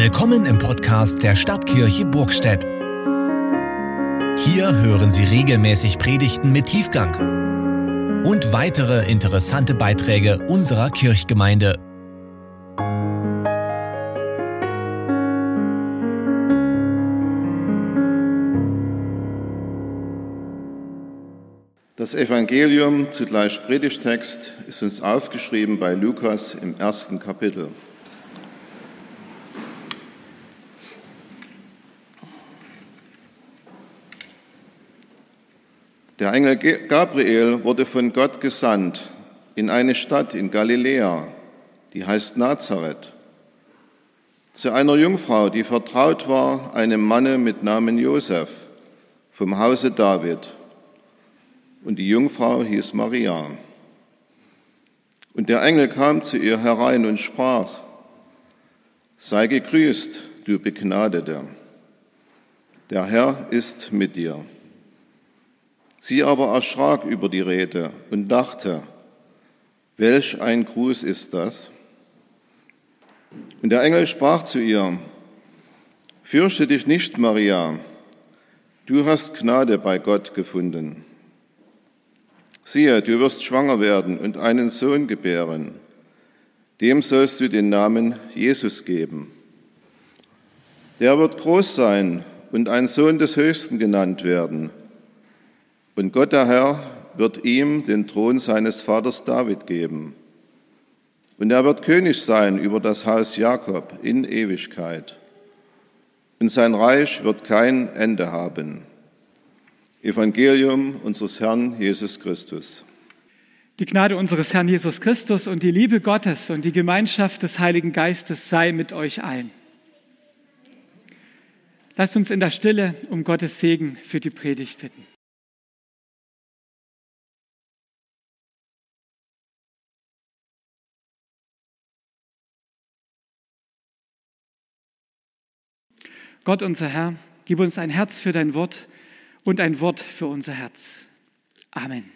Willkommen im Podcast der Stadtkirche Burgstedt. Hier hören Sie regelmäßig Predigten mit Tiefgang und weitere interessante Beiträge unserer Kirchgemeinde. Das Evangelium, zugleich Predigtext, ist uns aufgeschrieben bei Lukas im ersten Kapitel. Der Engel Gabriel wurde von Gott gesandt in eine Stadt in Galiläa, die heißt Nazareth, zu einer Jungfrau, die vertraut war einem Manne mit Namen Josef vom Hause David. Und die Jungfrau hieß Maria. Und der Engel kam zu ihr herein und sprach, sei gegrüßt, du Begnadete, der Herr ist mit dir. Sie aber erschrak über die Rede und dachte, welch ein Gruß ist das? Und der Engel sprach zu ihr, Fürchte dich nicht, Maria, du hast Gnade bei Gott gefunden. Siehe, du wirst schwanger werden und einen Sohn gebären. Dem sollst du den Namen Jesus geben. Der wird groß sein und ein Sohn des Höchsten genannt werden. Und Gott der Herr wird ihm den Thron seines Vaters David geben. Und er wird König sein über das Haus Jakob in Ewigkeit. Und sein Reich wird kein Ende haben. Evangelium unseres Herrn Jesus Christus. Die Gnade unseres Herrn Jesus Christus und die Liebe Gottes und die Gemeinschaft des Heiligen Geistes sei mit euch allen. Lasst uns in der Stille um Gottes Segen für die Predigt bitten. Gott unser Herr, gib uns ein Herz für dein Wort und ein Wort für unser Herz. Amen.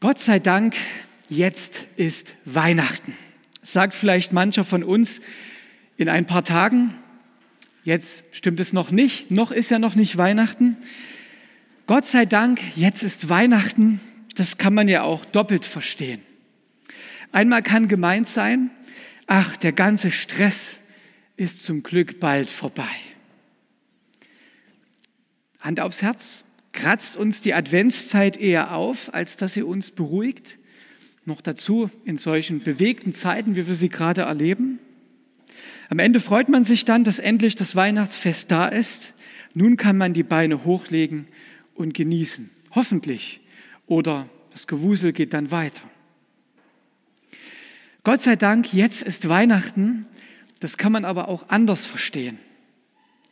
Gott sei Dank, jetzt ist Weihnachten. Sagt vielleicht mancher von uns in ein paar Tagen, jetzt stimmt es noch nicht, noch ist ja noch nicht Weihnachten. Gott sei Dank, jetzt ist Weihnachten, das kann man ja auch doppelt verstehen. Einmal kann gemeint sein, ach, der ganze Stress, ist zum Glück bald vorbei. Hand aufs Herz, kratzt uns die Adventszeit eher auf, als dass sie uns beruhigt? Noch dazu in solchen bewegten Zeiten, wie wir sie gerade erleben? Am Ende freut man sich dann, dass endlich das Weihnachtsfest da ist. Nun kann man die Beine hochlegen und genießen. Hoffentlich. Oder das Gewusel geht dann weiter. Gott sei Dank, jetzt ist Weihnachten das kann man aber auch anders verstehen.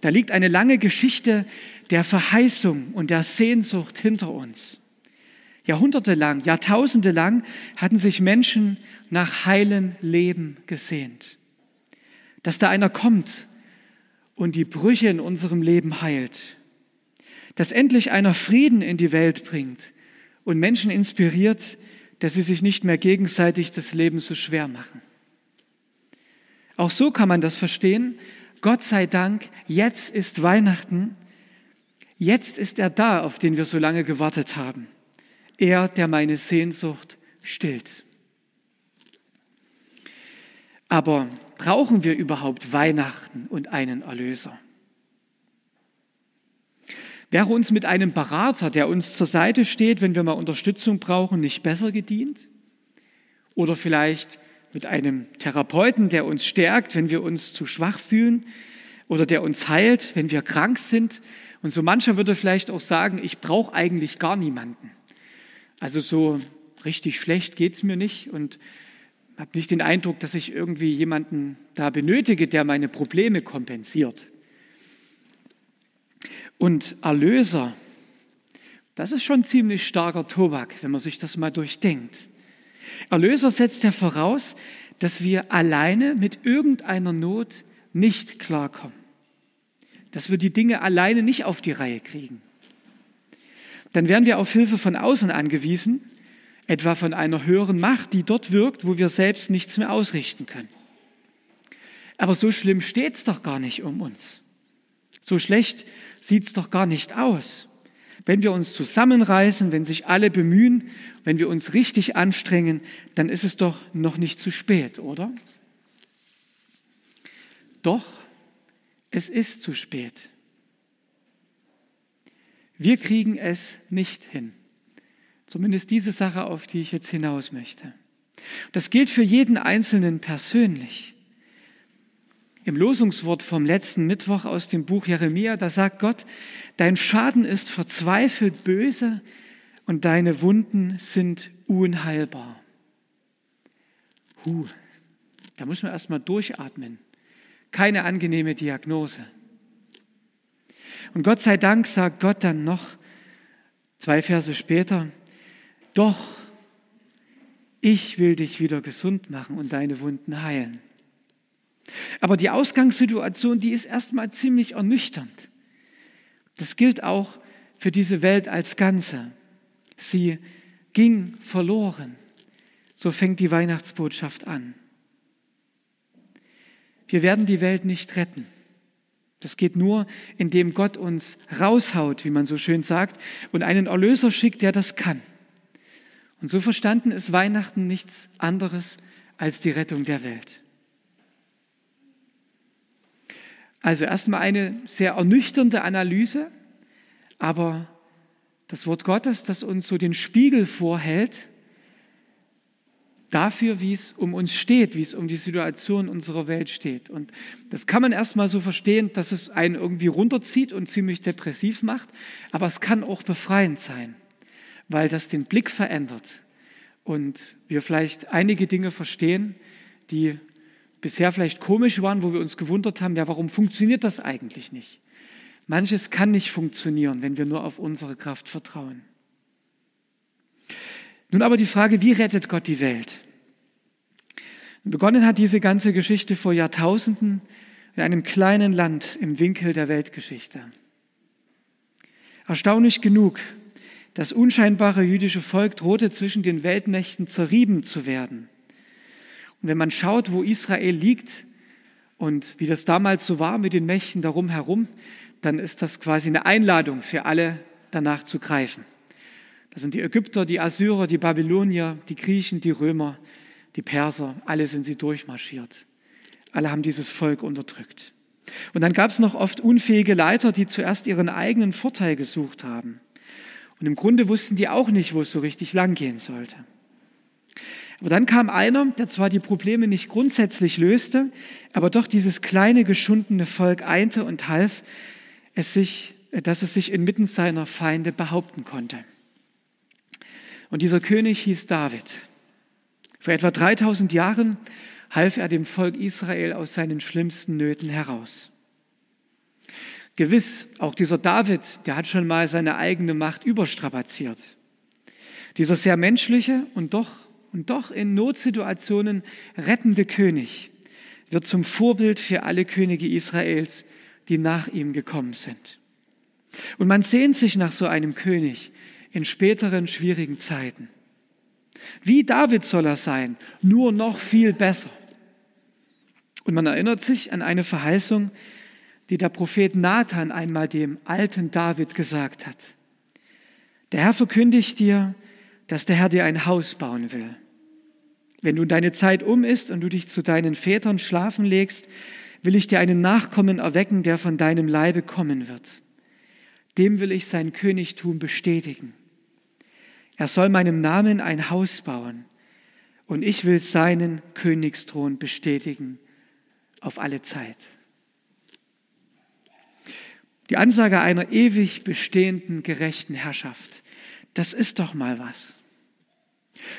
Da liegt eine lange Geschichte der Verheißung und der Sehnsucht hinter uns. Jahrhundertelang, Jahrtausende lang hatten sich Menschen nach heilem Leben gesehnt. Dass da einer kommt und die Brüche in unserem Leben heilt. Dass endlich einer Frieden in die Welt bringt und Menschen inspiriert, dass sie sich nicht mehr gegenseitig das Leben so schwer machen. Auch so kann man das verstehen. Gott sei Dank, jetzt ist Weihnachten. Jetzt ist er da, auf den wir so lange gewartet haben. Er, der meine Sehnsucht stillt. Aber brauchen wir überhaupt Weihnachten und einen Erlöser? Wäre uns mit einem Berater, der uns zur Seite steht, wenn wir mal Unterstützung brauchen, nicht besser gedient? Oder vielleicht mit einem Therapeuten, der uns stärkt, wenn wir uns zu schwach fühlen oder der uns heilt, wenn wir krank sind. Und so mancher würde vielleicht auch sagen, ich brauche eigentlich gar niemanden. Also so richtig schlecht geht es mir nicht und habe nicht den Eindruck, dass ich irgendwie jemanden da benötige, der meine Probleme kompensiert. Und Erlöser, das ist schon ziemlich starker Tobak, wenn man sich das mal durchdenkt. Erlöser setzt ja voraus, dass wir alleine mit irgendeiner Not nicht klarkommen. Dass wir die Dinge alleine nicht auf die Reihe kriegen. Dann werden wir auf Hilfe von außen angewiesen, etwa von einer höheren Macht, die dort wirkt, wo wir selbst nichts mehr ausrichten können. Aber so schlimm steht es doch gar nicht um uns. So schlecht sieht es doch gar nicht aus. Wenn wir uns zusammenreißen, wenn sich alle bemühen, wenn wir uns richtig anstrengen, dann ist es doch noch nicht zu spät, oder? Doch, es ist zu spät. Wir kriegen es nicht hin. Zumindest diese Sache, auf die ich jetzt hinaus möchte. Das gilt für jeden Einzelnen persönlich. Im Losungswort vom letzten Mittwoch aus dem Buch Jeremia, da sagt Gott, dein Schaden ist verzweifelt böse und deine Wunden sind unheilbar. Huh, da muss man erstmal durchatmen. Keine angenehme Diagnose. Und Gott sei Dank sagt Gott dann noch, zwei Verse später, doch, ich will dich wieder gesund machen und deine Wunden heilen. Aber die Ausgangssituation, die ist erstmal ziemlich ernüchternd. Das gilt auch für diese Welt als Ganze. Sie ging verloren. So fängt die Weihnachtsbotschaft an. Wir werden die Welt nicht retten. Das geht nur, indem Gott uns raushaut, wie man so schön sagt, und einen Erlöser schickt, der das kann. Und so verstanden ist Weihnachten nichts anderes als die Rettung der Welt. Also erstmal eine sehr ernüchternde Analyse, aber das Wort Gottes, das uns so den Spiegel vorhält, dafür, wie es um uns steht, wie es um die Situation unserer Welt steht. Und das kann man erstmal so verstehen, dass es einen irgendwie runterzieht und ziemlich depressiv macht, aber es kann auch befreiend sein, weil das den Blick verändert und wir vielleicht einige Dinge verstehen, die bisher vielleicht komisch waren, wo wir uns gewundert haben, ja, warum funktioniert das eigentlich nicht? Manches kann nicht funktionieren, wenn wir nur auf unsere Kraft vertrauen. Nun aber die Frage, wie rettet Gott die Welt? Begonnen hat diese ganze Geschichte vor Jahrtausenden in einem kleinen Land im Winkel der Weltgeschichte. Erstaunlich genug, das unscheinbare jüdische Volk drohte zwischen den Weltmächten zerrieben zu werden. Und wenn man schaut, wo Israel liegt und wie das damals so war mit den Mächten darum herum, dann ist das quasi eine Einladung für alle, danach zu greifen. Das sind die Ägypter, die Assyrer, die Babylonier, die Griechen, die Römer, die Perser, alle sind sie durchmarschiert. Alle haben dieses Volk unterdrückt. Und dann gab es noch oft unfähige Leiter, die zuerst ihren eigenen Vorteil gesucht haben. Und im Grunde wussten die auch nicht, wo es so richtig langgehen sollte. Aber dann kam einer, der zwar die Probleme nicht grundsätzlich löste, aber doch dieses kleine geschundene Volk einte und half, es sich, dass es sich inmitten seiner Feinde behaupten konnte. Und dieser König hieß David. Vor etwa 3000 Jahren half er dem Volk Israel aus seinen schlimmsten Nöten heraus. Gewiss, auch dieser David, der hat schon mal seine eigene Macht überstrapaziert. Dieser sehr menschliche und doch, und doch in Notsituationen rettende König wird zum Vorbild für alle Könige Israels, die nach ihm gekommen sind. Und man sehnt sich nach so einem König in späteren schwierigen Zeiten. Wie David soll er sein, nur noch viel besser. Und man erinnert sich an eine Verheißung, die der Prophet Nathan einmal dem alten David gesagt hat. Der Herr verkündigt dir, dass der Herr dir ein Haus bauen will. Wenn nun deine Zeit um ist und du dich zu deinen Vätern schlafen legst, will ich dir einen Nachkommen erwecken, der von deinem Leibe kommen wird. Dem will ich sein Königtum bestätigen. Er soll meinem Namen ein Haus bauen und ich will seinen Königsthron bestätigen auf alle Zeit. Die Ansage einer ewig bestehenden gerechten Herrschaft, das ist doch mal was.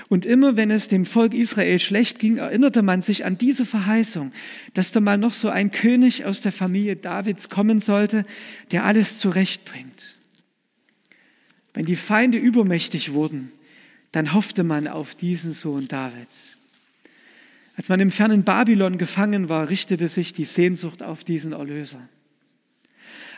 Und immer wenn es dem Volk Israel schlecht ging, erinnerte man sich an diese Verheißung, dass da mal noch so ein König aus der Familie Davids kommen sollte, der alles zurechtbringt. Wenn die Feinde übermächtig wurden, dann hoffte man auf diesen Sohn Davids. Als man im fernen Babylon gefangen war, richtete sich die Sehnsucht auf diesen Erlöser.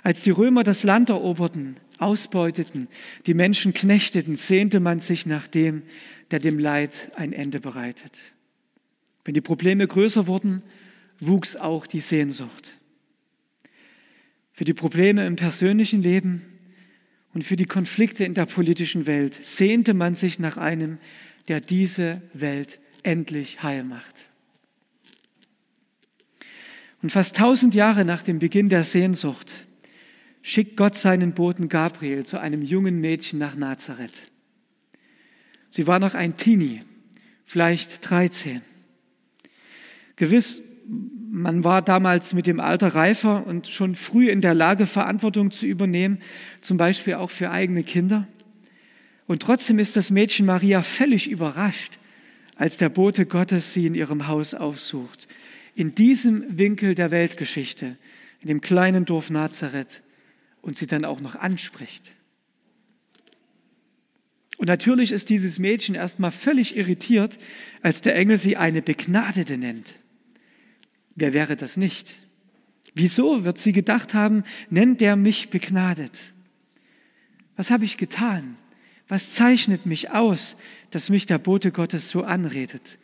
Als die Römer das Land eroberten, ausbeuteten, die Menschen knechteten, sehnte man sich nach dem, der dem Leid ein Ende bereitet. Wenn die Probleme größer wurden, wuchs auch die Sehnsucht. Für die Probleme im persönlichen Leben und für die Konflikte in der politischen Welt sehnte man sich nach einem, der diese Welt endlich heil macht. Und fast tausend Jahre nach dem Beginn der Sehnsucht schickt Gott seinen Boten Gabriel zu einem jungen Mädchen nach Nazareth. Sie war noch ein Teenie, vielleicht 13. Gewiss, man war damals mit dem Alter reifer und schon früh in der Lage, Verantwortung zu übernehmen, zum Beispiel auch für eigene Kinder. Und trotzdem ist das Mädchen Maria völlig überrascht, als der Bote Gottes sie in ihrem Haus aufsucht. In diesem Winkel der Weltgeschichte, in dem kleinen Dorf Nazareth, und sie dann auch noch anspricht. Und natürlich ist dieses Mädchen erstmal völlig irritiert, als der Engel sie eine Begnadete nennt. Wer wäre das nicht? Wieso wird sie gedacht haben, nennt der mich begnadet? Was habe ich getan? Was zeichnet mich aus, dass mich der Bote Gottes so anredet?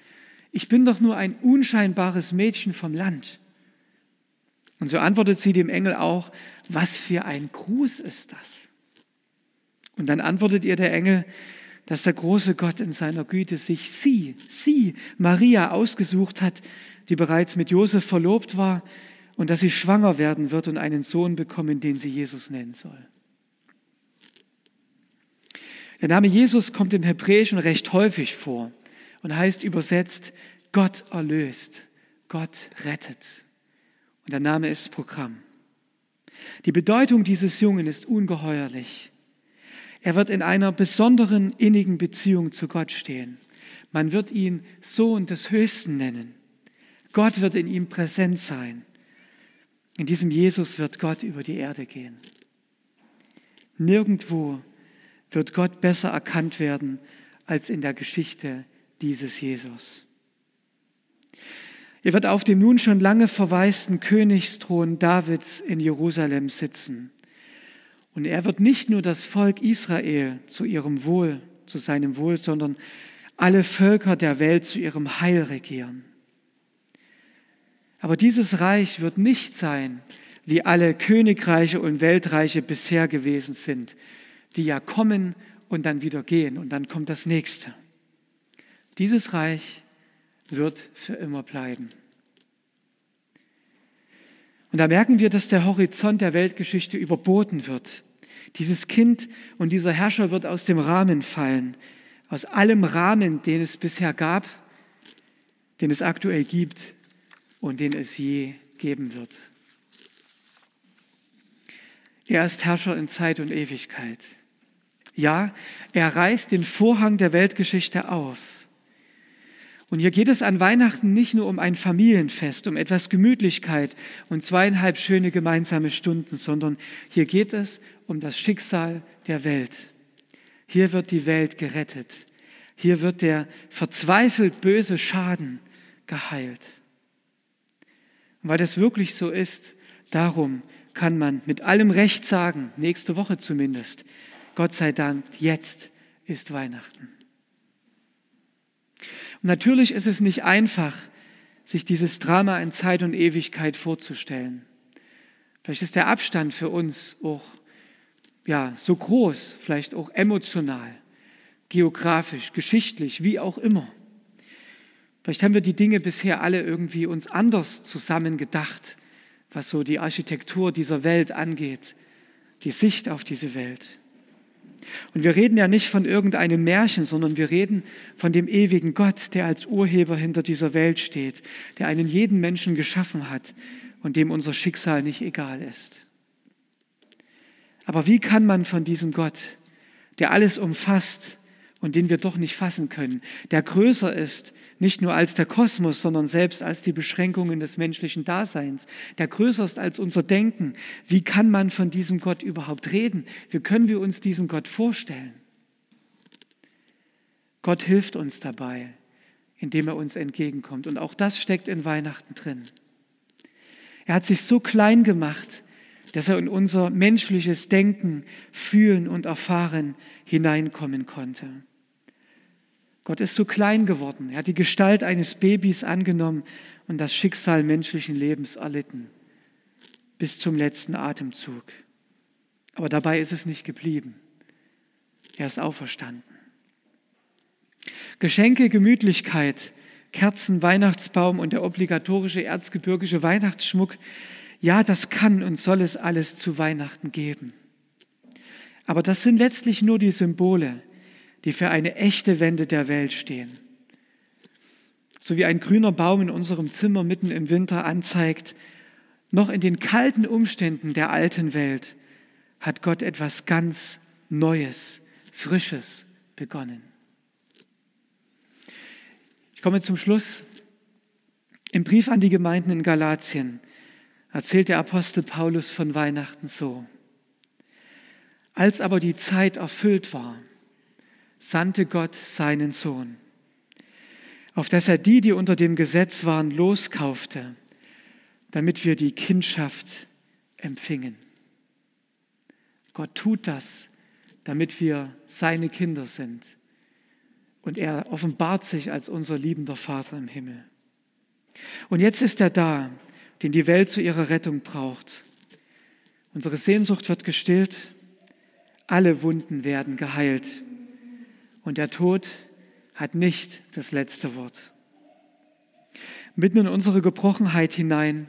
Ich bin doch nur ein unscheinbares Mädchen vom Land. Und so antwortet sie dem Engel auch, was für ein Gruß ist das? Und dann antwortet ihr der Engel, dass der große Gott in seiner Güte sich sie, sie, Maria ausgesucht hat, die bereits mit Josef verlobt war und dass sie schwanger werden wird und einen Sohn bekommen, den sie Jesus nennen soll. Der Name Jesus kommt im Hebräischen recht häufig vor und heißt übersetzt Gott erlöst, Gott rettet. Und der Name ist Programm. Die Bedeutung dieses Jungen ist ungeheuerlich. Er wird in einer besonderen innigen Beziehung zu Gott stehen. Man wird ihn Sohn des Höchsten nennen. Gott wird in ihm präsent sein. In diesem Jesus wird Gott über die Erde gehen. Nirgendwo wird Gott besser erkannt werden als in der Geschichte dieses Jesus. Er wird auf dem nun schon lange verwaisten Königsthron Davids in Jerusalem sitzen. Und er wird nicht nur das Volk Israel zu ihrem Wohl, zu seinem Wohl, sondern alle Völker der Welt zu ihrem Heil regieren. Aber dieses Reich wird nicht sein, wie alle Königreiche und Weltreiche bisher gewesen sind, die ja kommen und dann wieder gehen und dann kommt das nächste. Dieses Reich wird für immer bleiben. Und da merken wir, dass der Horizont der Weltgeschichte überboten wird. Dieses Kind und dieser Herrscher wird aus dem Rahmen fallen, aus allem Rahmen, den es bisher gab, den es aktuell gibt und den es je geben wird. Er ist Herrscher in Zeit und Ewigkeit. Ja, er reißt den Vorhang der Weltgeschichte auf. Und hier geht es an Weihnachten nicht nur um ein Familienfest, um etwas Gemütlichkeit und zweieinhalb schöne gemeinsame Stunden, sondern hier geht es um das Schicksal der Welt. Hier wird die Welt gerettet. Hier wird der verzweifelt böse Schaden geheilt. Und weil das wirklich so ist, darum kann man mit allem Recht sagen, nächste Woche zumindest, Gott sei Dank, jetzt ist Weihnachten. Und natürlich ist es nicht einfach, sich dieses Drama in Zeit und Ewigkeit vorzustellen. Vielleicht ist der Abstand für uns auch ja, so groß, vielleicht auch emotional, geografisch, geschichtlich, wie auch immer. Vielleicht haben wir die Dinge bisher alle irgendwie uns anders zusammen gedacht, was so die Architektur dieser Welt angeht, die Sicht auf diese Welt. Und wir reden ja nicht von irgendeinem Märchen, sondern wir reden von dem ewigen Gott, der als Urheber hinter dieser Welt steht, der einen jeden Menschen geschaffen hat und dem unser Schicksal nicht egal ist. Aber wie kann man von diesem Gott, der alles umfasst und den wir doch nicht fassen können, der größer ist, nicht nur als der Kosmos, sondern selbst als die Beschränkungen des menschlichen Daseins, der größer ist als unser Denken, wie kann man von diesem Gott überhaupt reden? Wie können wir uns diesen Gott vorstellen? Gott hilft uns dabei, indem er uns entgegenkommt. Und auch das steckt in Weihnachten drin. Er hat sich so klein gemacht, dass er in unser menschliches Denken, Fühlen und Erfahren hineinkommen konnte. Gott ist so klein geworden. Er hat die Gestalt eines Babys angenommen und das Schicksal menschlichen Lebens erlitten. Bis zum letzten Atemzug. Aber dabei ist es nicht geblieben. Er ist auferstanden. Geschenke, Gemütlichkeit, Kerzen, Weihnachtsbaum und der obligatorische erzgebirgische Weihnachtsschmuck, ja, das kann und soll es alles zu Weihnachten geben. Aber das sind letztlich nur die Symbole, die für eine echte Wende der Welt stehen. So wie ein grüner Baum in unserem Zimmer mitten im Winter anzeigt, noch in den kalten Umständen der alten Welt hat Gott etwas ganz Neues, Frisches begonnen. Ich komme zum Schluss. Im Brief an die Gemeinden in Galatien erzählt der Apostel Paulus von Weihnachten so. Als aber die Zeit erfüllt war, sandte Gott seinen Sohn, auf dass er die, die unter dem Gesetz waren, loskaufte, damit wir die Kindschaft empfingen. Gott tut das, damit wir seine Kinder sind. Und er offenbart sich als unser liebender Vater im Himmel. Und jetzt ist er da, den die Welt zu ihrer Rettung braucht. Unsere Sehnsucht wird gestillt, alle Wunden werden geheilt und der Tod hat nicht das letzte Wort. Mitten in unsere Gebrochenheit hinein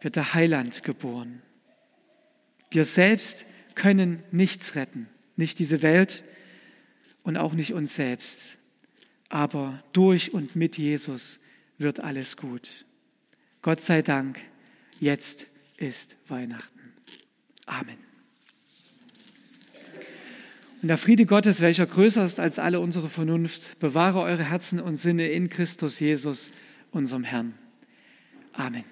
wird der Heiland geboren. Wir selbst können nichts retten, nicht diese Welt und auch nicht uns selbst. Aber durch und mit Jesus wird alles gut. Gott sei Dank, jetzt ist Weihnachten. Amen. Und der Friede Gottes, welcher größer ist als alle unsere Vernunft, bewahre eure Herzen und Sinne in Christus Jesus, unserem Herrn. Amen.